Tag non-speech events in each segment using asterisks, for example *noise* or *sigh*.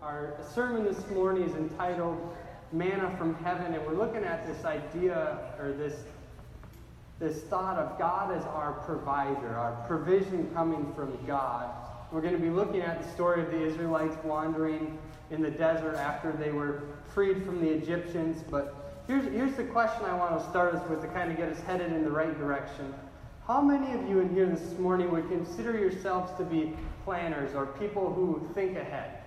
Our sermon this morning is entitled Manna from Heaven, and we're looking at this idea or this, this thought of God as our provider, our provision coming from God. We're going to be looking at the story of the Israelites wandering in the desert after they were freed from the Egyptians. But here's, here's the question I want to start us with to kind of get us headed in the right direction. How many of you in here this morning would consider yourselves to be planners or people who think ahead?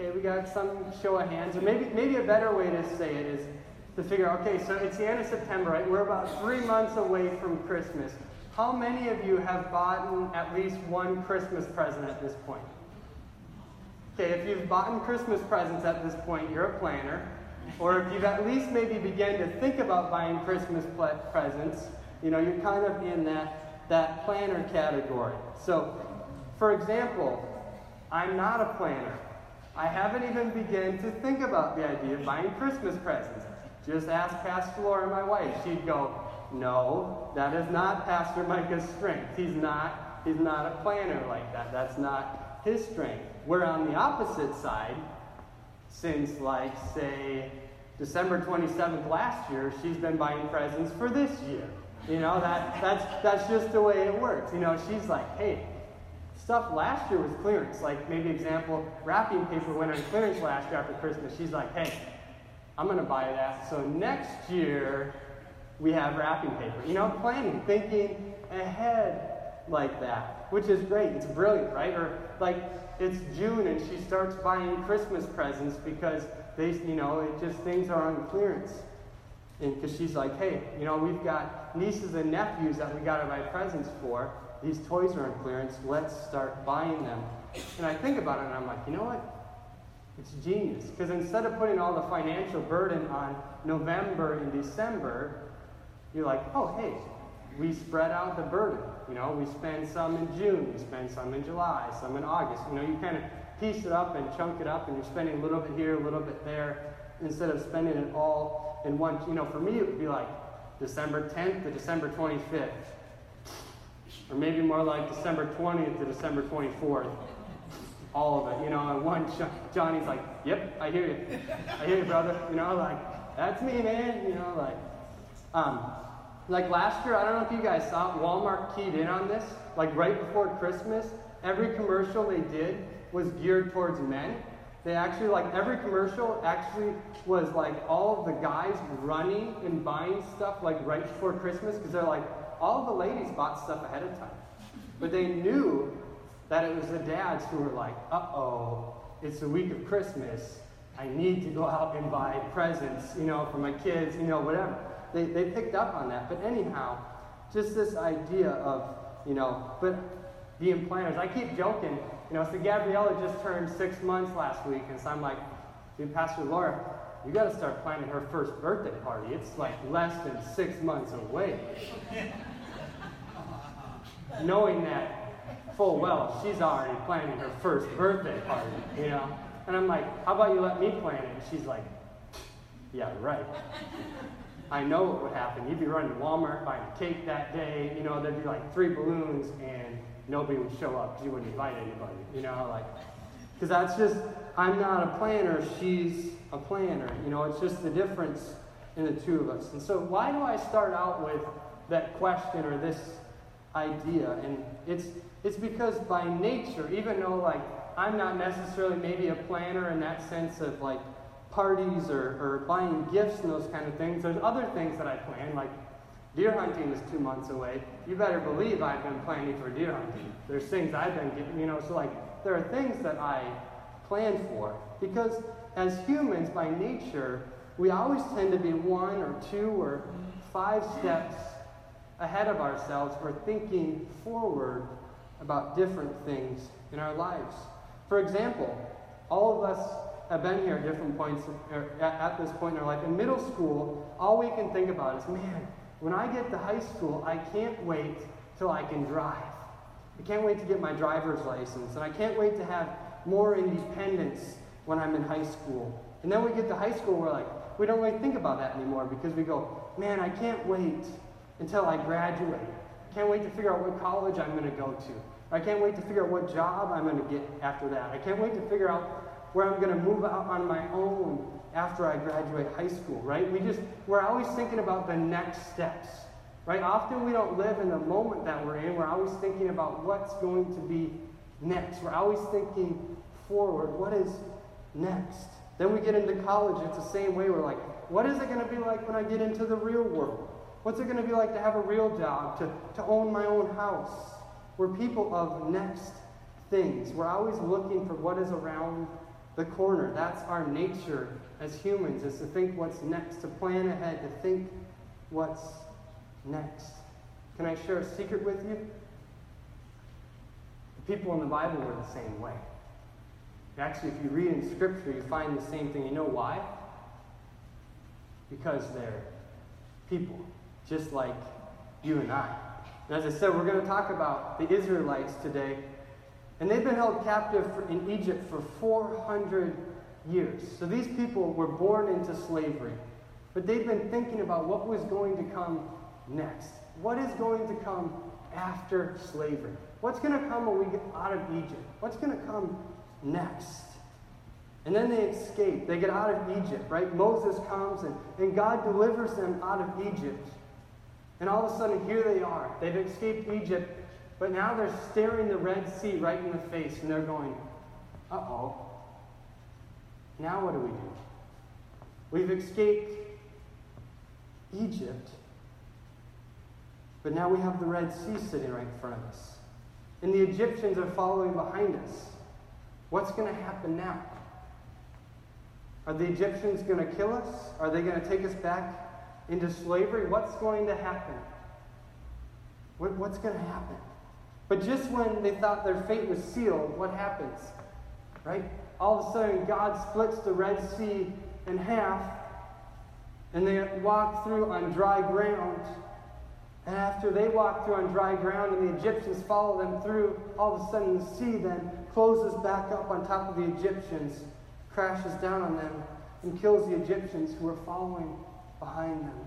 Okay, we got some show of hands, or maybe maybe a better way to say it is to figure. Okay, so it's the end of September, right? We're about three months away from Christmas. How many of you have bought at least one Christmas present at this point? Okay, if you've bought Christmas presents at this point, you're a planner. Or if you've at least maybe begun to think about buying Christmas presents, you know, you're kind of in that, that planner category. So, for example, I'm not a planner. I haven't even begun to think about the idea of buying Christmas presents. Just ask Pastor Laura, my wife. She'd go, No, that is not Pastor Micah's strength. He's not, he's not a planner like that. That's not his strength. We're on the opposite side, since like, say, December 27th last year, she's been buying presents for this year. You know, that, that's, that's just the way it works. You know, she's like, hey, stuff last year was clearance. Like maybe example, wrapping paper went on clearance last year after Christmas. She's like, hey, I'm to buy that. So next year, we have wrapping paper. You know, planning, thinking ahead like that, which is great. It's brilliant, right? Or like it's June and she starts buying Christmas presents because they, you know, it just things are on clearance. And because she's like, hey, you know, we've got nieces and nephews that we got to buy presents for. These toys are on clearance. Let's start buying them. And I think about it and I'm like, you know what? It's genius. Because instead of putting all the financial burden on November and December, you're like, oh, hey, we spread out the burden. You know, we spend some in June, we spend some in July, some in August. You know, you kind of piece it up and chunk it up, and you're spending a little bit here, a little bit there, instead of spending it all in one. You know, for me, it would be like December 10th to December 25th, or maybe more like December 20th to December 24th. All of it, you know, and one Johnny's like, "Yep, I hear you, I hear you, brother." You know, like that's me, man. You know, like, um, like last year, I don't know if you guys saw, Walmart keyed in on this. Like right before Christmas, every commercial they did was geared towards men. They actually, like, every commercial actually was like all of the guys running and buying stuff like right before Christmas because they're like, all the ladies bought stuff ahead of time. But they knew that it was the dads who were like, uh oh, it's the week of Christmas. I need to go out and buy presents, you know, for my kids, you know, whatever. They, they picked up on that. But anyhow, just this idea of, you know, but being planners. I keep joking, you know, so Gabriella just turned six months last week, and so I'm like, dude, Pastor Laura, you got to start planning her first birthday party. It's like less than six months away. *laughs* Knowing that full well, she's already planning her first birthday party, you know. And I'm like, how about you let me plan it? And she's like, yeah, right. I know what would happen. You'd be running to Walmart buying cake that day. You know, there'd be like three balloons, and nobody would show up because you wouldn't invite anybody. You know, like, because that's just, I'm not a planner, she's a planner. You know, it's just the difference in the two of us. And so, why do I start out with that question or this idea? And it's, it's because by nature, even though, like, I'm not necessarily maybe a planner in that sense of like parties or, or buying gifts and those kind of things. There's other things that I plan, like deer hunting is two months away. You better believe I've been planning for deer hunting. There's things I've been getting, you know, so like there are things that I plan for. Because as humans, by nature, we always tend to be one or two or five steps ahead of ourselves or thinking forward about different things in our lives. For example, all of us have been here at different points at, this point in our life. In middle school, all we can think about is, man, when I get to high school, I can't wait till I can drive. I can't wait to get my driver's license, and I can't wait to have more independence when I'm in high school. And then we get to high school, we're like, we don't really think about that anymore because we go, man, I can't wait until I graduate. I can't wait to figure out what college I'm going to go to. I can't wait to figure out what job I'm going to get after that. I can't wait to figure out where I'm going to move out on my own after I graduate high school, right? We just, we're always thinking about the next steps, right? Often we don't live in the moment that we're in. We're always thinking about what's going to be next. We're always thinking forward. What is next? Then we get into college, it's the same way. We're like, what is it going to be like when I get into the real world? What's it going to be like to have a real job, to, to own my own house? We're people of next things. We're always looking for what is around the corner. That's our nature as humans, is to think what's next, to plan ahead, to think what's next. Can I share a secret with you? The people in the Bible were the same way. Actually, if you read in Scripture, you find the same thing. You know why? Because they're people, just like you and I. And as I said, we're going to talk about the Israelites today. And they've been held captive in Egypt for 400 years. So these people were born into slavery. But they've been thinking about what was going to come next. What is going to come after slavery? What's going to come when we get out of Egypt? What's going to come next? And then they escape. They get out of Egypt, right? Moses comes and, and God delivers them out of Egypt. And all of a sudden, here they are. They've escaped Egypt, but now they're staring the Red Sea right in the face and they're going, uh oh. Now what do we do? We've escaped Egypt, but now we have the Red Sea sitting right in front of us. And the Egyptians are following behind us. What's going to happen now? Are the Egyptians going to kill us? Are they going to take us back into slavery? What's going to happen? What, what's going to happen? But just when they thought their fate was sealed, what happens? Right? All of a sudden, God splits the Red Sea in half, and they walk through on dry ground. And after they walk through on dry ground and the Egyptians follow them through, all of a sudden the sea then closes back up on top of the Egyptians, crashes down on them, and kills the Egyptians who are following behind them.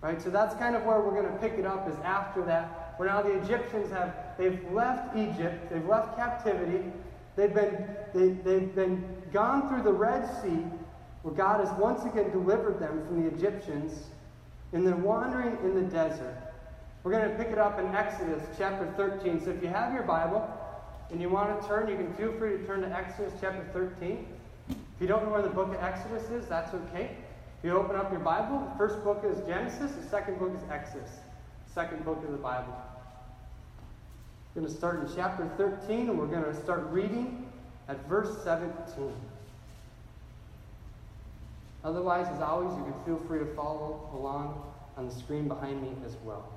Right? So that's kind of where we're going to pick it up is after that, where now the Egyptians have they've left Egypt, they've left captivity, they've been they, they've been gone through the Red Sea, where God has once again delivered them from the Egyptians, and they're wandering in the desert. We're going to pick it up in Exodus chapter 13. So if you have your Bible and you want to turn, you can feel free to turn to Exodus chapter 13. If you don't know where the book of Exodus is, that's okay. If you open up your Bible, the first book is Genesis, the second book is Exodus, second book of the Bible. We're going to start in chapter 13, and we're going to start reading at verse 17. Otherwise, as always, you can feel free to follow along on the screen behind me as well.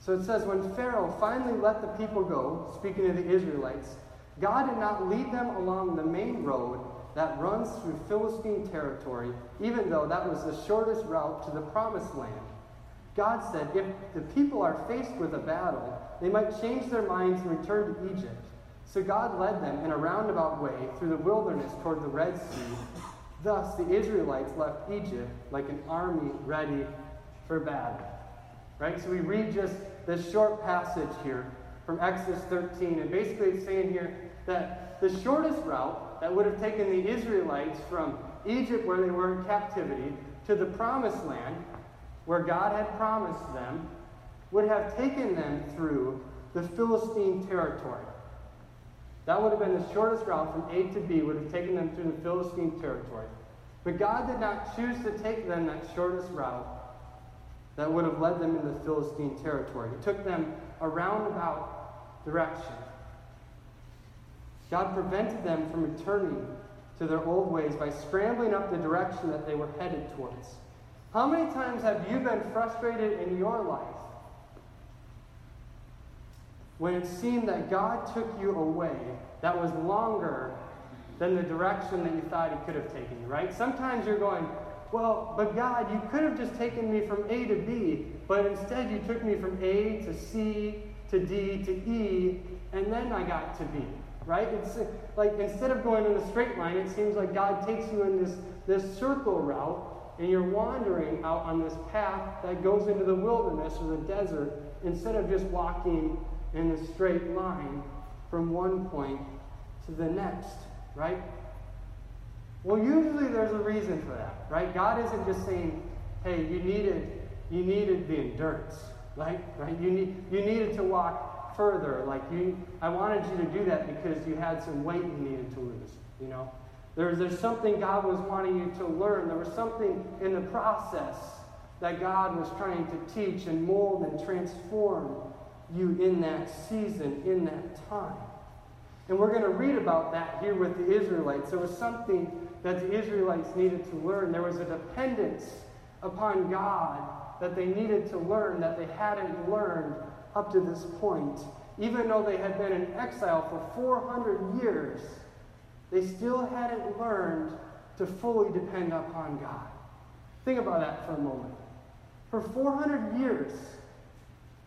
So it says, When Pharaoh finally let the people go, speaking of the Israelites, God did not lead them along the main road that runs through Philistine territory, even though that was the shortest route to the promised land. God said, if the people are faced with a battle, they might change their minds and return to Egypt. So God led them in a roundabout way through the wilderness toward the Red Sea. Thus, the Israelites left Egypt like an army ready for battle. Right? So we read just this short passage here from Exodus 13, and basically it's saying here that the shortest route that would have taken the Israelites from Egypt, where they were in captivity, to the promised land, where God had promised them, would have taken them through the Philistine territory. That would have been the shortest route from A to B, would have taken them through the Philistine territory. But God did not choose to take them that shortest route that would have led them into the Philistine territory. He took them a roundabout direction. God prevented them from returning to their old ways by scrambling up the direction that they were headed towards. How many times have you been frustrated in your life when it seemed that God took you away that was longer than the direction that you thought He could have taken you, right? Sometimes you're going, well, but God, you could have just taken me from A to B, but instead you took me from A to C to D to E, and then I got to B right? It's like instead of going in a straight line, it seems like God takes you in this, this circle route, and you're wandering out on this path that goes into the wilderness or the desert instead of just walking in a straight line from one point to the next, right? Well, usually there's a reason for that, right? God isn't just saying, hey, you needed, you needed the endurance, right? Right? You, need, you needed to walk further. Like you, I wanted you to do that because you had some weight you needed to lose, you know? There's, there's something God was wanting you to learn. There was something in the process that God was trying to teach and mold and transform you in that season, in that time. And we're going to read about that here with the Israelites. There was something that the Israelites needed to learn. There was a dependence upon God that they needed to learn that they hadn't learned up to this point. Even though they had been in exile for 400 years, they still hadn't learned to fully depend upon God. Think about that for a moment. For 400 years,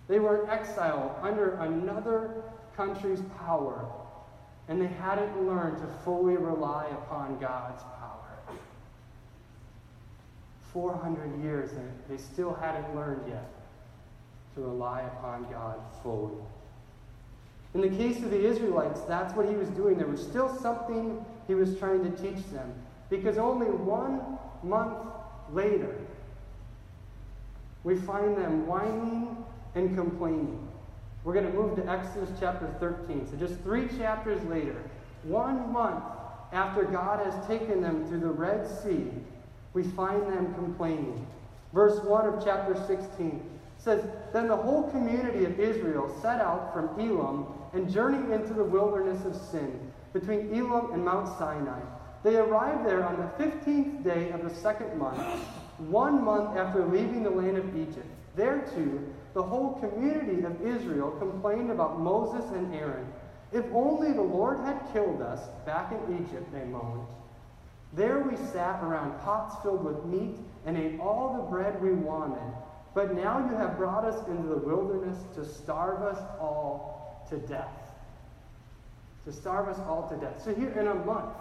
they were in exile under another country's power, and they hadn't learned to fully rely upon God's power. 400 years, and they still hadn't learned yet to rely upon God fully. In the case of the Israelites, that's what he was doing. There was still something he was trying to teach them. Because only one month later, we find them whining and complaining. We're going to move to Exodus chapter 13. So, just three chapters later, one month after God has taken them through the Red Sea, we find them complaining. Verse 1 of chapter 16 says, Then the whole community of Israel set out from Elim and journeyed into the wilderness of Sin, between Elim and Mount Sinai. They arrived there on the 15th day of the second month, one month after leaving the land of Egypt. There, too, the whole community of Israel complained about Moses and Aaron. If only the Lord had killed us back in Egypt, they moaned. There we sat around pots filled with meat and ate all the bread we wanted. But now you have brought us into the wilderness to starve us all to death. To starve us all to death. So, here in a month,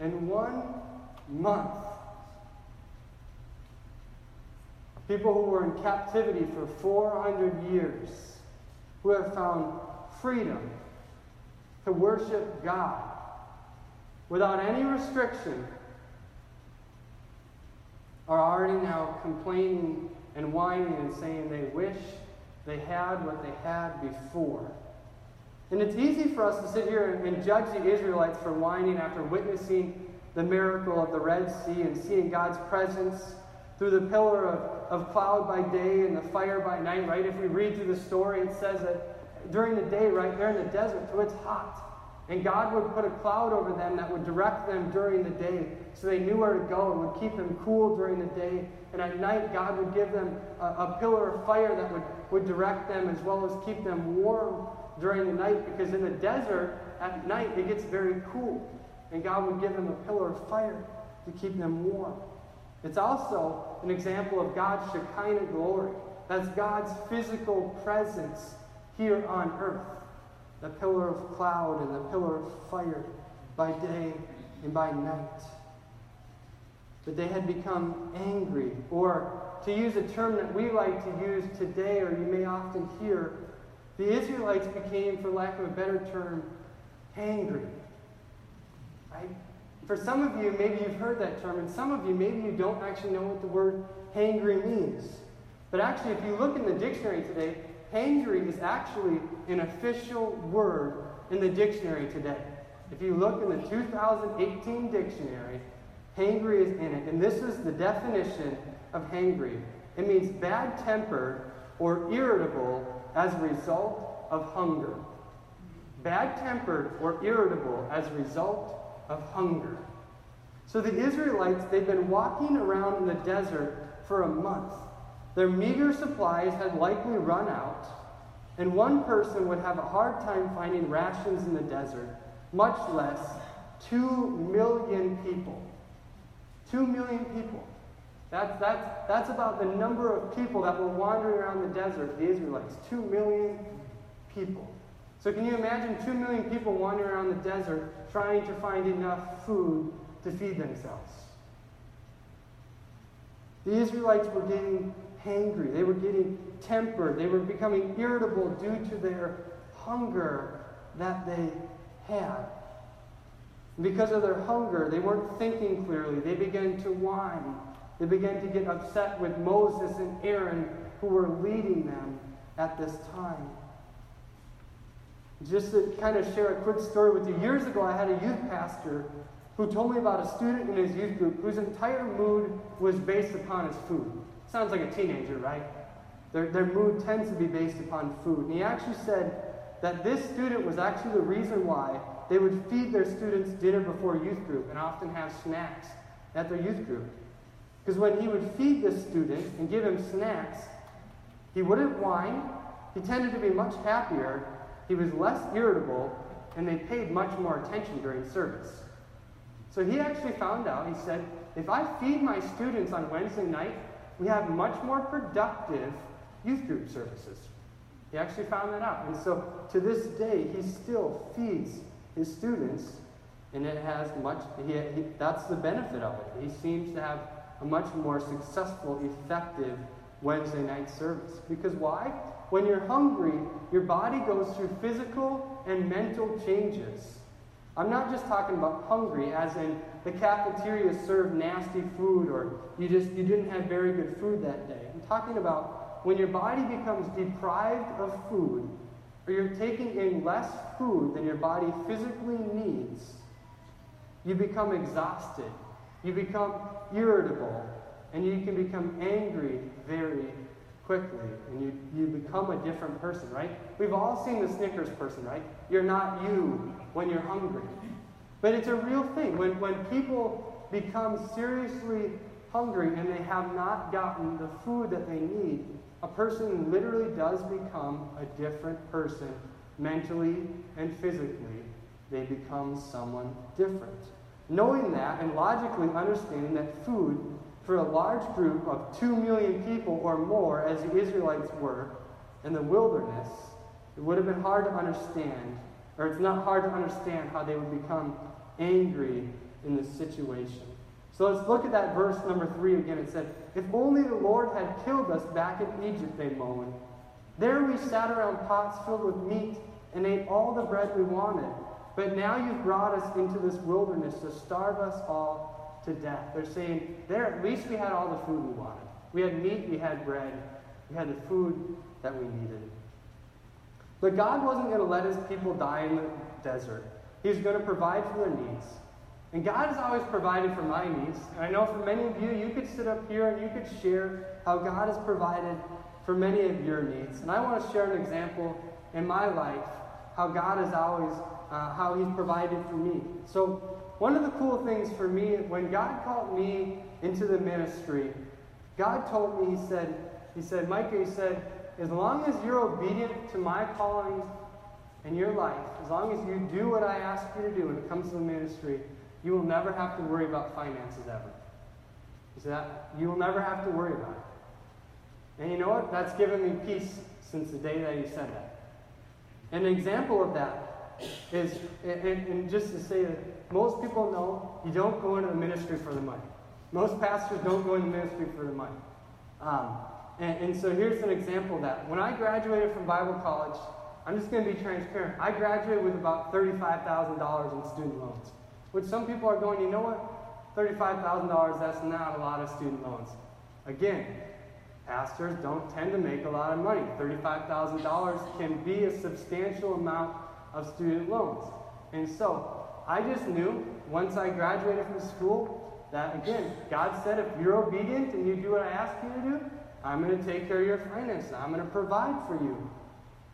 in one month, people who were in captivity for 400 years, who have found freedom to worship God without any restriction, are already now complaining and whining and saying they wish they had what they had before. And it's easy for us to sit here and judge the Israelites for whining after witnessing the miracle of the Red Sea and seeing God's presence through the pillar of, of cloud by day and the fire by night, right? If we read through the story, it says that during the day, right there in the desert, so it's hot. And God would put a cloud over them that would direct them during the day so they knew where to go and would keep them cool during the day. And at night, God would give them a, a pillar of fire that would, would direct them as well as keep them warm during the night because in the desert at night it gets very cool. And God would give them a pillar of fire to keep them warm. It's also an example of God's Shekinah glory. That's God's physical presence here on earth. The pillar of cloud and the pillar of fire by day and by night. But they had become angry, or to use a term that we like to use today, or you may often hear, the Israelites became, for lack of a better term, hangry. Right? For some of you, maybe you've heard that term, and some of you, maybe you don't actually know what the word hangry means. But actually, if you look in the dictionary today, hangry is actually an official word in the dictionary today. If you look in the 2018 dictionary, hangry is in it. And this is the definition of hangry it means bad tempered or irritable as a result of hunger. Bad tempered or irritable as a result of hunger. So the Israelites, they've been walking around in the desert for a month. Their meager supplies had likely run out, and one person would have a hard time finding rations in the desert, much less two million people. Two million people. That's, that's, that's about the number of people that were wandering around the desert, the Israelites. Two million people. So, can you imagine two million people wandering around the desert trying to find enough food to feed themselves? The Israelites were getting hangry. They were getting tempered. They were becoming irritable due to their hunger that they had. Because of their hunger, they weren't thinking clearly. They began to whine. They began to get upset with Moses and Aaron, who were leading them at this time. Just to kind of share a quick story with you. Years ago, I had a youth pastor who told me about a student in his youth group whose entire mood was based upon his food. Sounds like a teenager, right? Their, their mood tends to be based upon food. And he actually said that this student was actually the reason why they would feed their students dinner before youth group and often have snacks at their youth group. Because when he would feed this student and give him snacks, he wouldn't whine, he tended to be much happier, he was less irritable, and they paid much more attention during service. So he actually found out, he said, if I feed my students on Wednesday night, we have much more productive youth group services. He actually found that out. And so to this day, he still feeds his students, and it has much, he, he, that's the benefit of it. He seems to have a much more successful, effective Wednesday night service. Because why? When you're hungry, your body goes through physical and mental changes. I'm not just talking about hungry, as in the cafeteria served nasty food or you just you didn't have very good food that day. I'm talking about when your body becomes deprived of food, or you're taking in less food than your body physically needs, you become exhausted, you become irritable, and you can become angry very quickly and you, you become a different person, right? We've all seen the Snickers person, right? You're not you when you're hungry. But it's a real thing. When, when people become seriously hungry and they have not gotten the food that they need, a person literally does become a different person mentally and physically. They become someone different. Knowing that and logically understanding that food for a large group of two million people or more, as the Israelites were in the wilderness, it would have been hard to understand, or it's not hard to understand how they would become angry in this situation. So let's look at that verse number three again. It said, If only the Lord had killed us back in Egypt, they moaned. There we sat around pots filled with meat and ate all the bread we wanted. But now you've brought us into this wilderness to starve us all to death. They're saying, there, at least we had all the food we wanted. We had meat, we had bread, we had the food that we needed. But God wasn't going to let his people die in the desert. He was going to provide for their needs. And God has always provided for my needs. And I know for many of you, you could sit up here and you could share how God has provided for many of your needs. And I want to share an example in my life how God has always, uh, how He's provided for me. So one of the cool things for me, when God called me into the ministry, God told me, He said, He said, Micah, He said, as long as you're obedient to my calling in your life, as long as you do what I ask you to do when it comes to the ministry, you will never have to worry about finances ever. Is that you will never have to worry about it. And you know what? That's given me peace since the day that he said that. An example of that is, and, and just to say that most people know you don't go into the ministry for the money. Most pastors don't go into ministry for the money. Um, and, and, so here's an example of that. When I graduated from Bible college, I'm just going to be transparent. I graduated with about $35,000 in student loans, which some people are going, you know what? $35,000, that's not a lot of student loans. Again, pastors don't tend to make a lot of money. $35,000 can be a substantial amount of student loans. And so I just knew once I graduated from school that, again, God said, if you're obedient and you do what I ask you to do, I'm going to take care of your finances. I'm going to provide for you.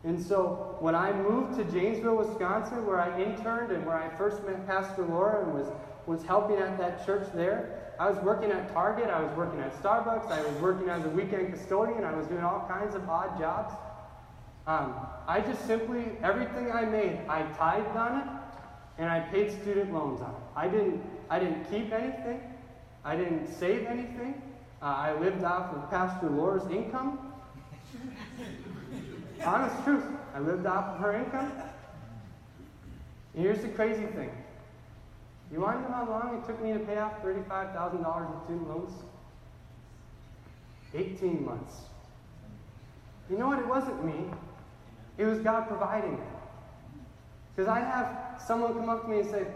And so when I moved to Janesville, Wisconsin, where I interned and where I first met Pastor Laura and was, was helping at that church there, I was working at Target, I was working at Starbucks, I was working as a weekend custodian, I was doing all kinds of odd jobs. Um, I just simply, everything I made, I tithed on it, and I paid student loans on it. I didn't, I didn't keep anything. I didn't save anything. Uh, I lived off of Pastor Laura's income. Honest truth. I lived off of her income. And here's the crazy thing. You want to know how long it took me to pay off $35,000 in student loans? 18 months. You know what? It wasn't me. It was God providing it. Because I'd have someone come up to me and say,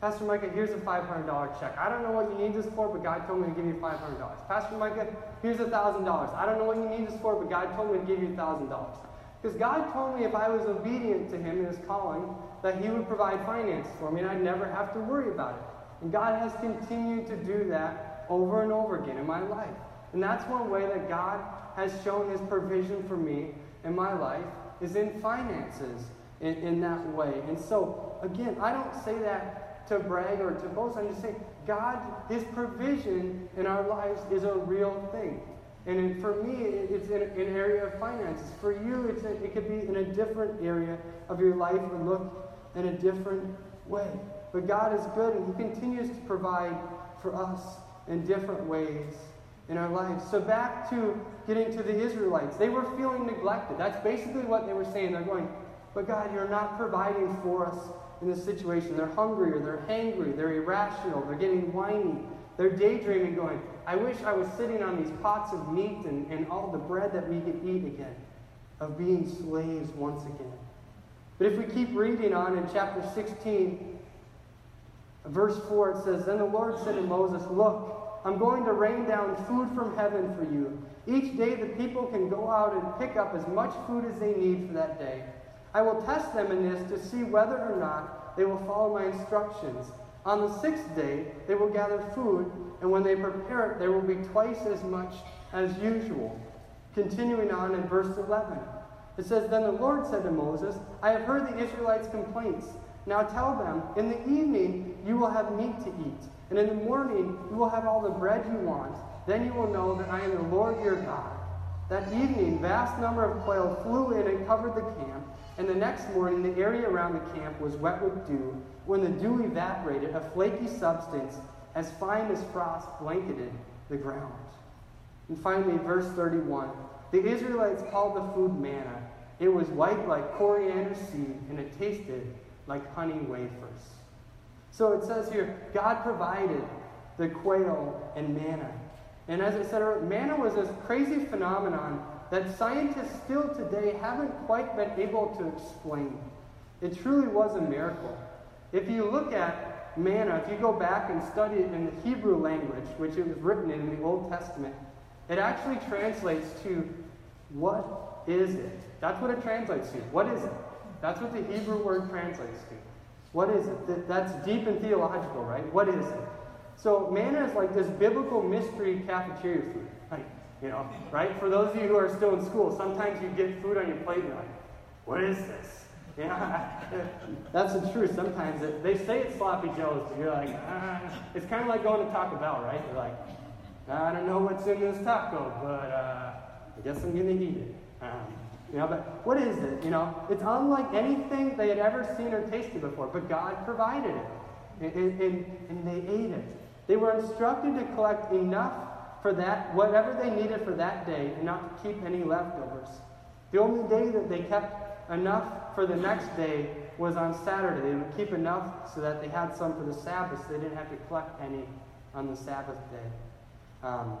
Pastor Micah, here's a $500 check. I don't know what you need this for, but God told me to give you $500. Pastor Micah, here's $1,000. I don't know what you need this for, but God told me to give you $1,000. Because God told me if I was obedient to Him in His calling, that He would provide finance for me and I'd never have to worry about it. And God has continued to do that over and over again in my life. And that's one way that God has shown His provision for me in my life is in finances in, in that way. And so, again, I don't say that to brag or to boast. I'm just saying, God, His provision in our lives is a real thing. And for me, it's in an area of finances. For you, it's it could be in a different area of your life or look in a different way. But God is good, and He continues to provide for us in different ways in our lives. So, back to getting to the Israelites, they were feeling neglected. That's basically what they were saying. They're going, But God, you're not providing for us in this situation. They're hungry or they're hangry, they're irrational, they're getting whiny, they're daydreaming, going, I wish I was sitting on these pots of meat and, and all the bread that we could eat again, of being slaves once again. But if we keep reading on in chapter 16, verse 4, it says, Then the Lord said to Moses, Look, I'm going to rain down food from heaven for you. Each day the people can go out and pick up as much food as they need for that day. I will test them in this to see whether or not they will follow my instructions. On the sixth day, they will gather food, and when they prepare it, there will be twice as much as usual. Continuing on in verse 11, it says, Then the Lord said to Moses, I have heard the Israelites' complaints. Now tell them, in the evening you will have meat to eat, and in the morning you will have all the bread you want. Then you will know that I am the Lord your God. That evening, vast number of quail flew in and covered the camp. And the next morning, the area around the camp was wet with dew. When the dew evaporated, a flaky substance as fine as frost blanketed the ground. And finally, verse 31 the Israelites called the food manna. It was white like coriander seed, and it tasted like honey wafers. So it says here God provided the quail and manna. And as I said earlier, manna was this crazy phenomenon that scientists still today haven't quite been able to explain. It truly was a miracle. If you look at manna, if you go back and study it in the Hebrew language, which it was written in in the Old Testament, it actually translates to what is it? That's what it translates to. What is it? That's what the Hebrew word translates to. What is it? That's deep and theological, right? What is it? So manna is like this biblical mystery cafeteria food. You know, right? For those of you who are still in school, sometimes you get food on your plate and you're like, what is this? Yeah, *laughs* that's the truth. Sometimes it, they say it's sloppy joes, but you're like, ah. it's kind of like going to Taco Bell, right? You're like, I don't know what's in this taco, but uh, I guess I'm gonna eat it. Um, you know, but what is it? You know, it's unlike anything they had ever seen or tasted before, but God provided it, and, and, and they ate it. They were instructed to collect enough for that, whatever they needed for that day, and not to keep any leftovers. The only day that they kept enough for the next day was on Saturday. They would keep enough so that they had some for the Sabbath, so they didn't have to collect any on the Sabbath day. Um,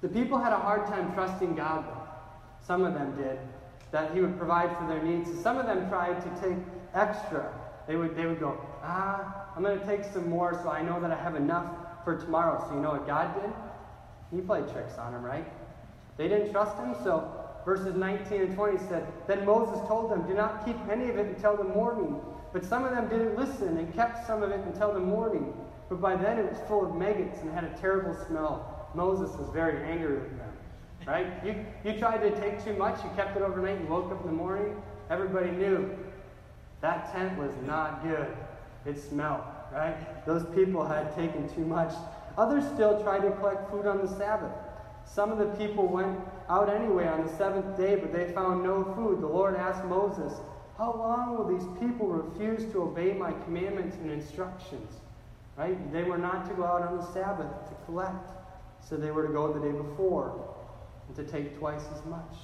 the people had a hard time trusting God, though. Some of them did, that He would provide for their needs. Some of them tried to take extra. They would, they would go, ah, I'm going to take some more so I know that I have enough for tomorrow. So you know what God did? He played tricks on them, right? They didn't trust him, so verses 19 and 20 said, Then Moses told them, Do not keep any of it until the morning. But some of them didn't listen and kept some of it until the morning. But by then it was full of maggots and had a terrible smell. Moses was very angry with them. Right? You, you tried to take too much, you kept it overnight, you woke up in the morning. Everybody knew that tent was not good. It smelled, right? Those people had taken too much. Others still tried to collect food on the Sabbath. Some of the people went out anyway on the seventh day, but they found no food. The Lord asked Moses, How long will these people refuse to obey my commandments and instructions? Right? They were not to go out on the Sabbath to collect, so they were to go the day before and to take twice as much.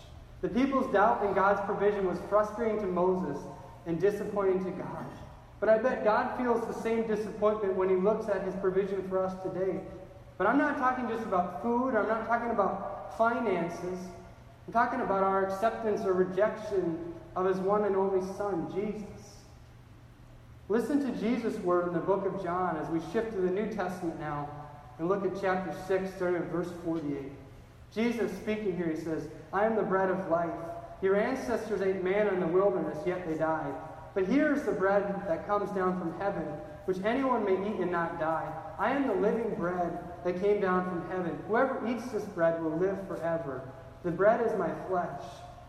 The people's doubt in God's provision was frustrating to Moses and disappointing to God. But I bet God feels the same disappointment when He looks at His provision for us today. But I'm not talking just about food, I'm not talking about finances. I'm talking about our acceptance or rejection of his one and only Son, Jesus. Listen to Jesus' word in the book of John as we shift to the New Testament now and look at chapter 6, starting at verse 48. Jesus speaking here, he says, I am the bread of life. Your ancestors ate manna in the wilderness, yet they died. But here is the bread that comes down from heaven, which anyone may eat and not die. I am the living bread that came down from heaven. Whoever eats this bread will live forever. The bread is my flesh,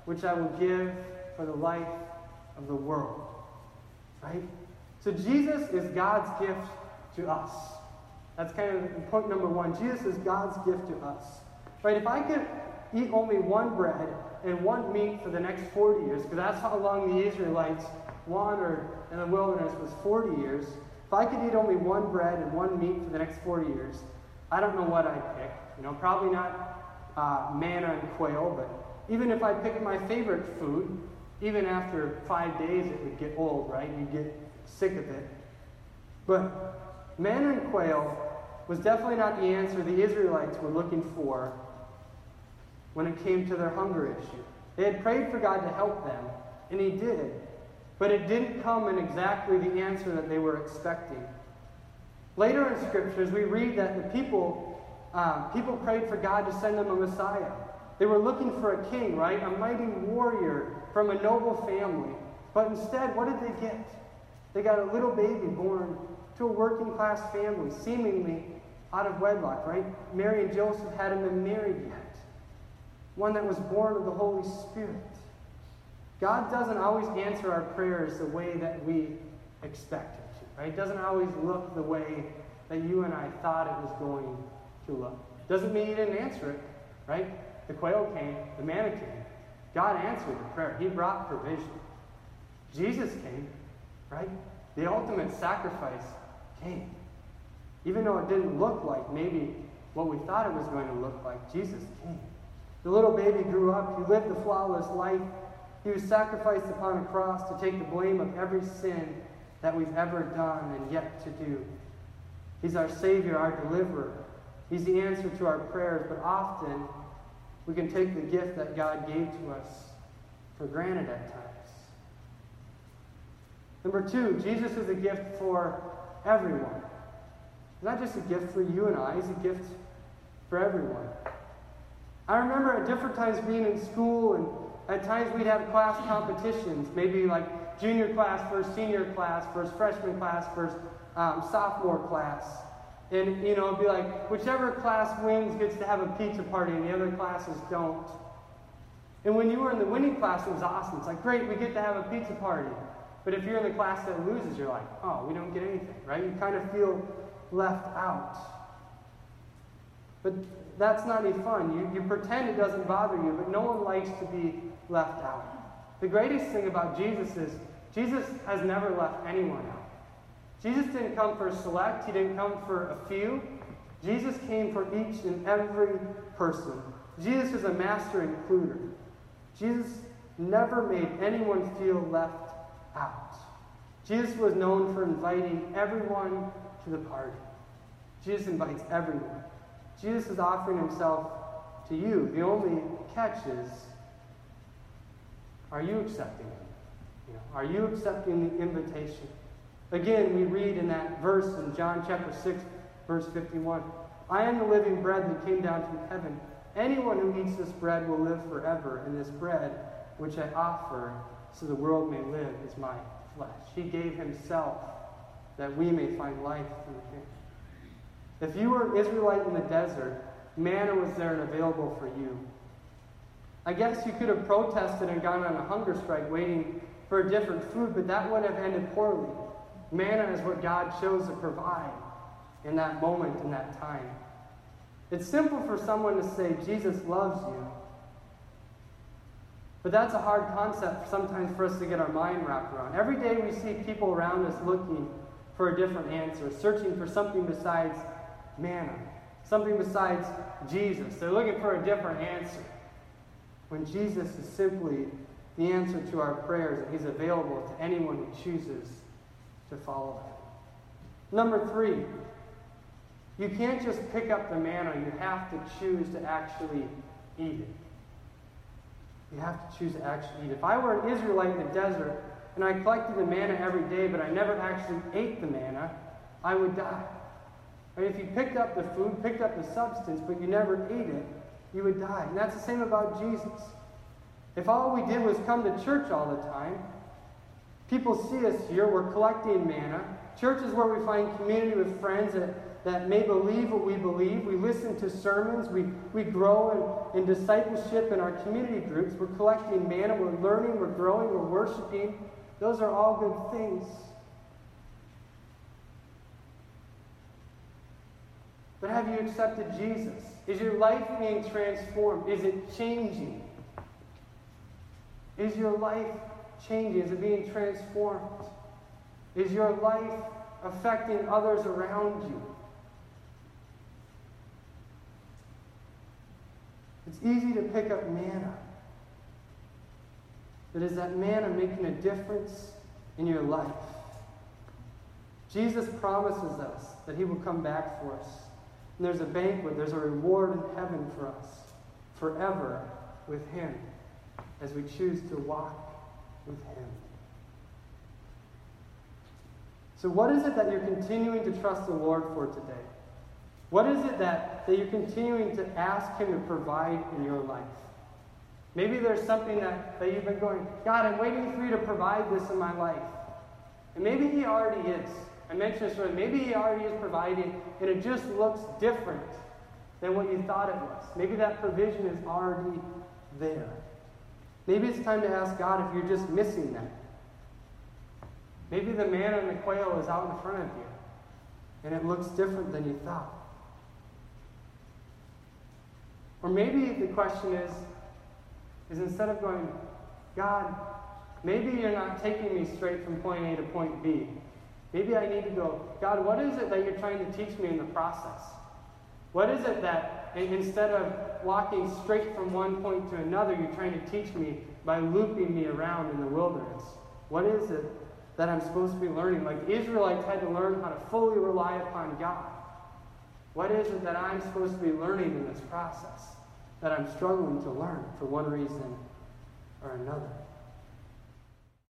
which I will give for the life of the world. Right? So Jesus is God's gift to us. That's kind of point number one. Jesus is God's gift to us. Right? If I could eat only one bread and one meat for the next 40 years, because that's how long the Israelites wandered in the wilderness was 40 years. If I could eat only one bread and one meat for the next 40 years, I don't know what I'd pick. You know, probably not uh, manna and quail, but even if I picked my favorite food, even after five days it would get old, right? You'd get sick of it. But manna and quail was definitely not the answer the Israelites were looking for when it came to their hunger issue. They had prayed for God to help them, and He did. But it didn't come in exactly the answer that they were expecting. Later in scriptures, we read that the people, uh, people prayed for God to send them a Messiah. They were looking for a king, right? A mighty warrior from a noble family. But instead, what did they get? They got a little baby born to a working class family, seemingly out of wedlock, right? Mary and Joseph hadn't been married yet. One that was born of the Holy Spirit. God doesn't always answer our prayers the way that we expect Him to, right? It doesn't always look the way that you and I thought it was going to look. Doesn't mean He didn't answer it, right? The quail came, the manna came. God answered the prayer. He brought provision. Jesus came, right? The ultimate sacrifice came. Even though it didn't look like maybe what we thought it was going to look like, Jesus came. The little baby grew up. He lived a flawless life. He was sacrificed upon a cross to take the blame of every sin that we've ever done and yet to do. He's our Savior, our deliverer. He's the answer to our prayers, but often we can take the gift that God gave to us for granted at times. Number two, Jesus is a gift for everyone. Not just a gift for you and I, he's a gift for everyone. I remember at different times being in school, and at times we'd have class competitions, maybe like junior class versus senior class versus freshman class versus um, sophomore class. And, you know, it'd be like, whichever class wins gets to have a pizza party, and the other classes don't. And when you were in the winning class, it was awesome. It's like, great, we get to have a pizza party. But if you're in the class that loses, you're like, oh, we don't get anything, right? You kind of feel left out. But that's not any fun. You, you pretend it doesn't bother you, but no one likes to be left out. The greatest thing about Jesus is Jesus has never left anyone out. Jesus didn't come for a select, he didn't come for a few. Jesus came for each and every person. Jesus is a master includer. Jesus never made anyone feel left out. Jesus was known for inviting everyone to the party. Jesus invites everyone. Jesus is offering himself to you. The only catch is are you accepting him? You know, are you accepting the invitation? Again, we read in that verse in John chapter 6, verse 51 I am the living bread that came down from heaven. Anyone who eats this bread will live forever, and this bread which I offer so the world may live is my flesh. He gave himself that we may find life through him. If you were an Israelite in the desert, manna was there and available for you. I guess you could have protested and gone on a hunger strike waiting for a different food, but that would have ended poorly. Manna is what God chose to provide in that moment, in that time. It's simple for someone to say, Jesus loves you. But that's a hard concept sometimes for us to get our mind wrapped around. Every day we see people around us looking for a different answer, searching for something besides manna, something besides Jesus. They're looking for a different answer. When Jesus is simply the answer to our prayers, and He's available to anyone who chooses to follow Him. Number three, you can't just pick up the manna, you have to choose to actually eat it. You have to choose to actually eat it. If I were an Israelite in the desert and I collected the manna every day, but I never actually ate the manna, I would die. Right? If you picked up the food, picked up the substance, but you never ate it, you would die. And that's the same about Jesus. If all we did was come to church all the time, people see us here, we're collecting manna. Church is where we find community with friends that, that may believe what we believe. We listen to sermons. We, we grow in, in discipleship in our community groups. We're collecting manna. We're learning. We're growing. We're worshiping. Those are all good things. But have you accepted Jesus? Is your life being transformed? Is it changing? Is your life changing? Is it being transformed? Is your life affecting others around you? It's easy to pick up manna. But is that manna making a difference in your life? Jesus promises us that he will come back for us. And there's a banquet, there's a reward in heaven for us forever with him as we choose to walk with him. So, what is it that you're continuing to trust the Lord for today? What is it that, that you're continuing to ask Him to provide in your life? Maybe there's something that, that you've been going, God, I'm waiting for you to provide this in my life. And maybe He already is. I mentioned this earlier. Maybe He already is providing, and it just looks different than what you thought it was. Maybe that provision is already there. Maybe it's time to ask God if you're just missing that. Maybe the manna and the quail is out in front of you, and it looks different than you thought. Or maybe the question is, is instead of going, God, maybe you're not taking me straight from point A to point B. Maybe I need to go, God, what is it that you're trying to teach me in the process? What is it that instead of walking straight from one point to another, you're trying to teach me by looping me around in the wilderness? What is it that I'm supposed to be learning. Like Israelites had to learn how to fully rely upon God. What is it that I'm supposed to be learning in this process that I'm struggling to learn for one reason or another?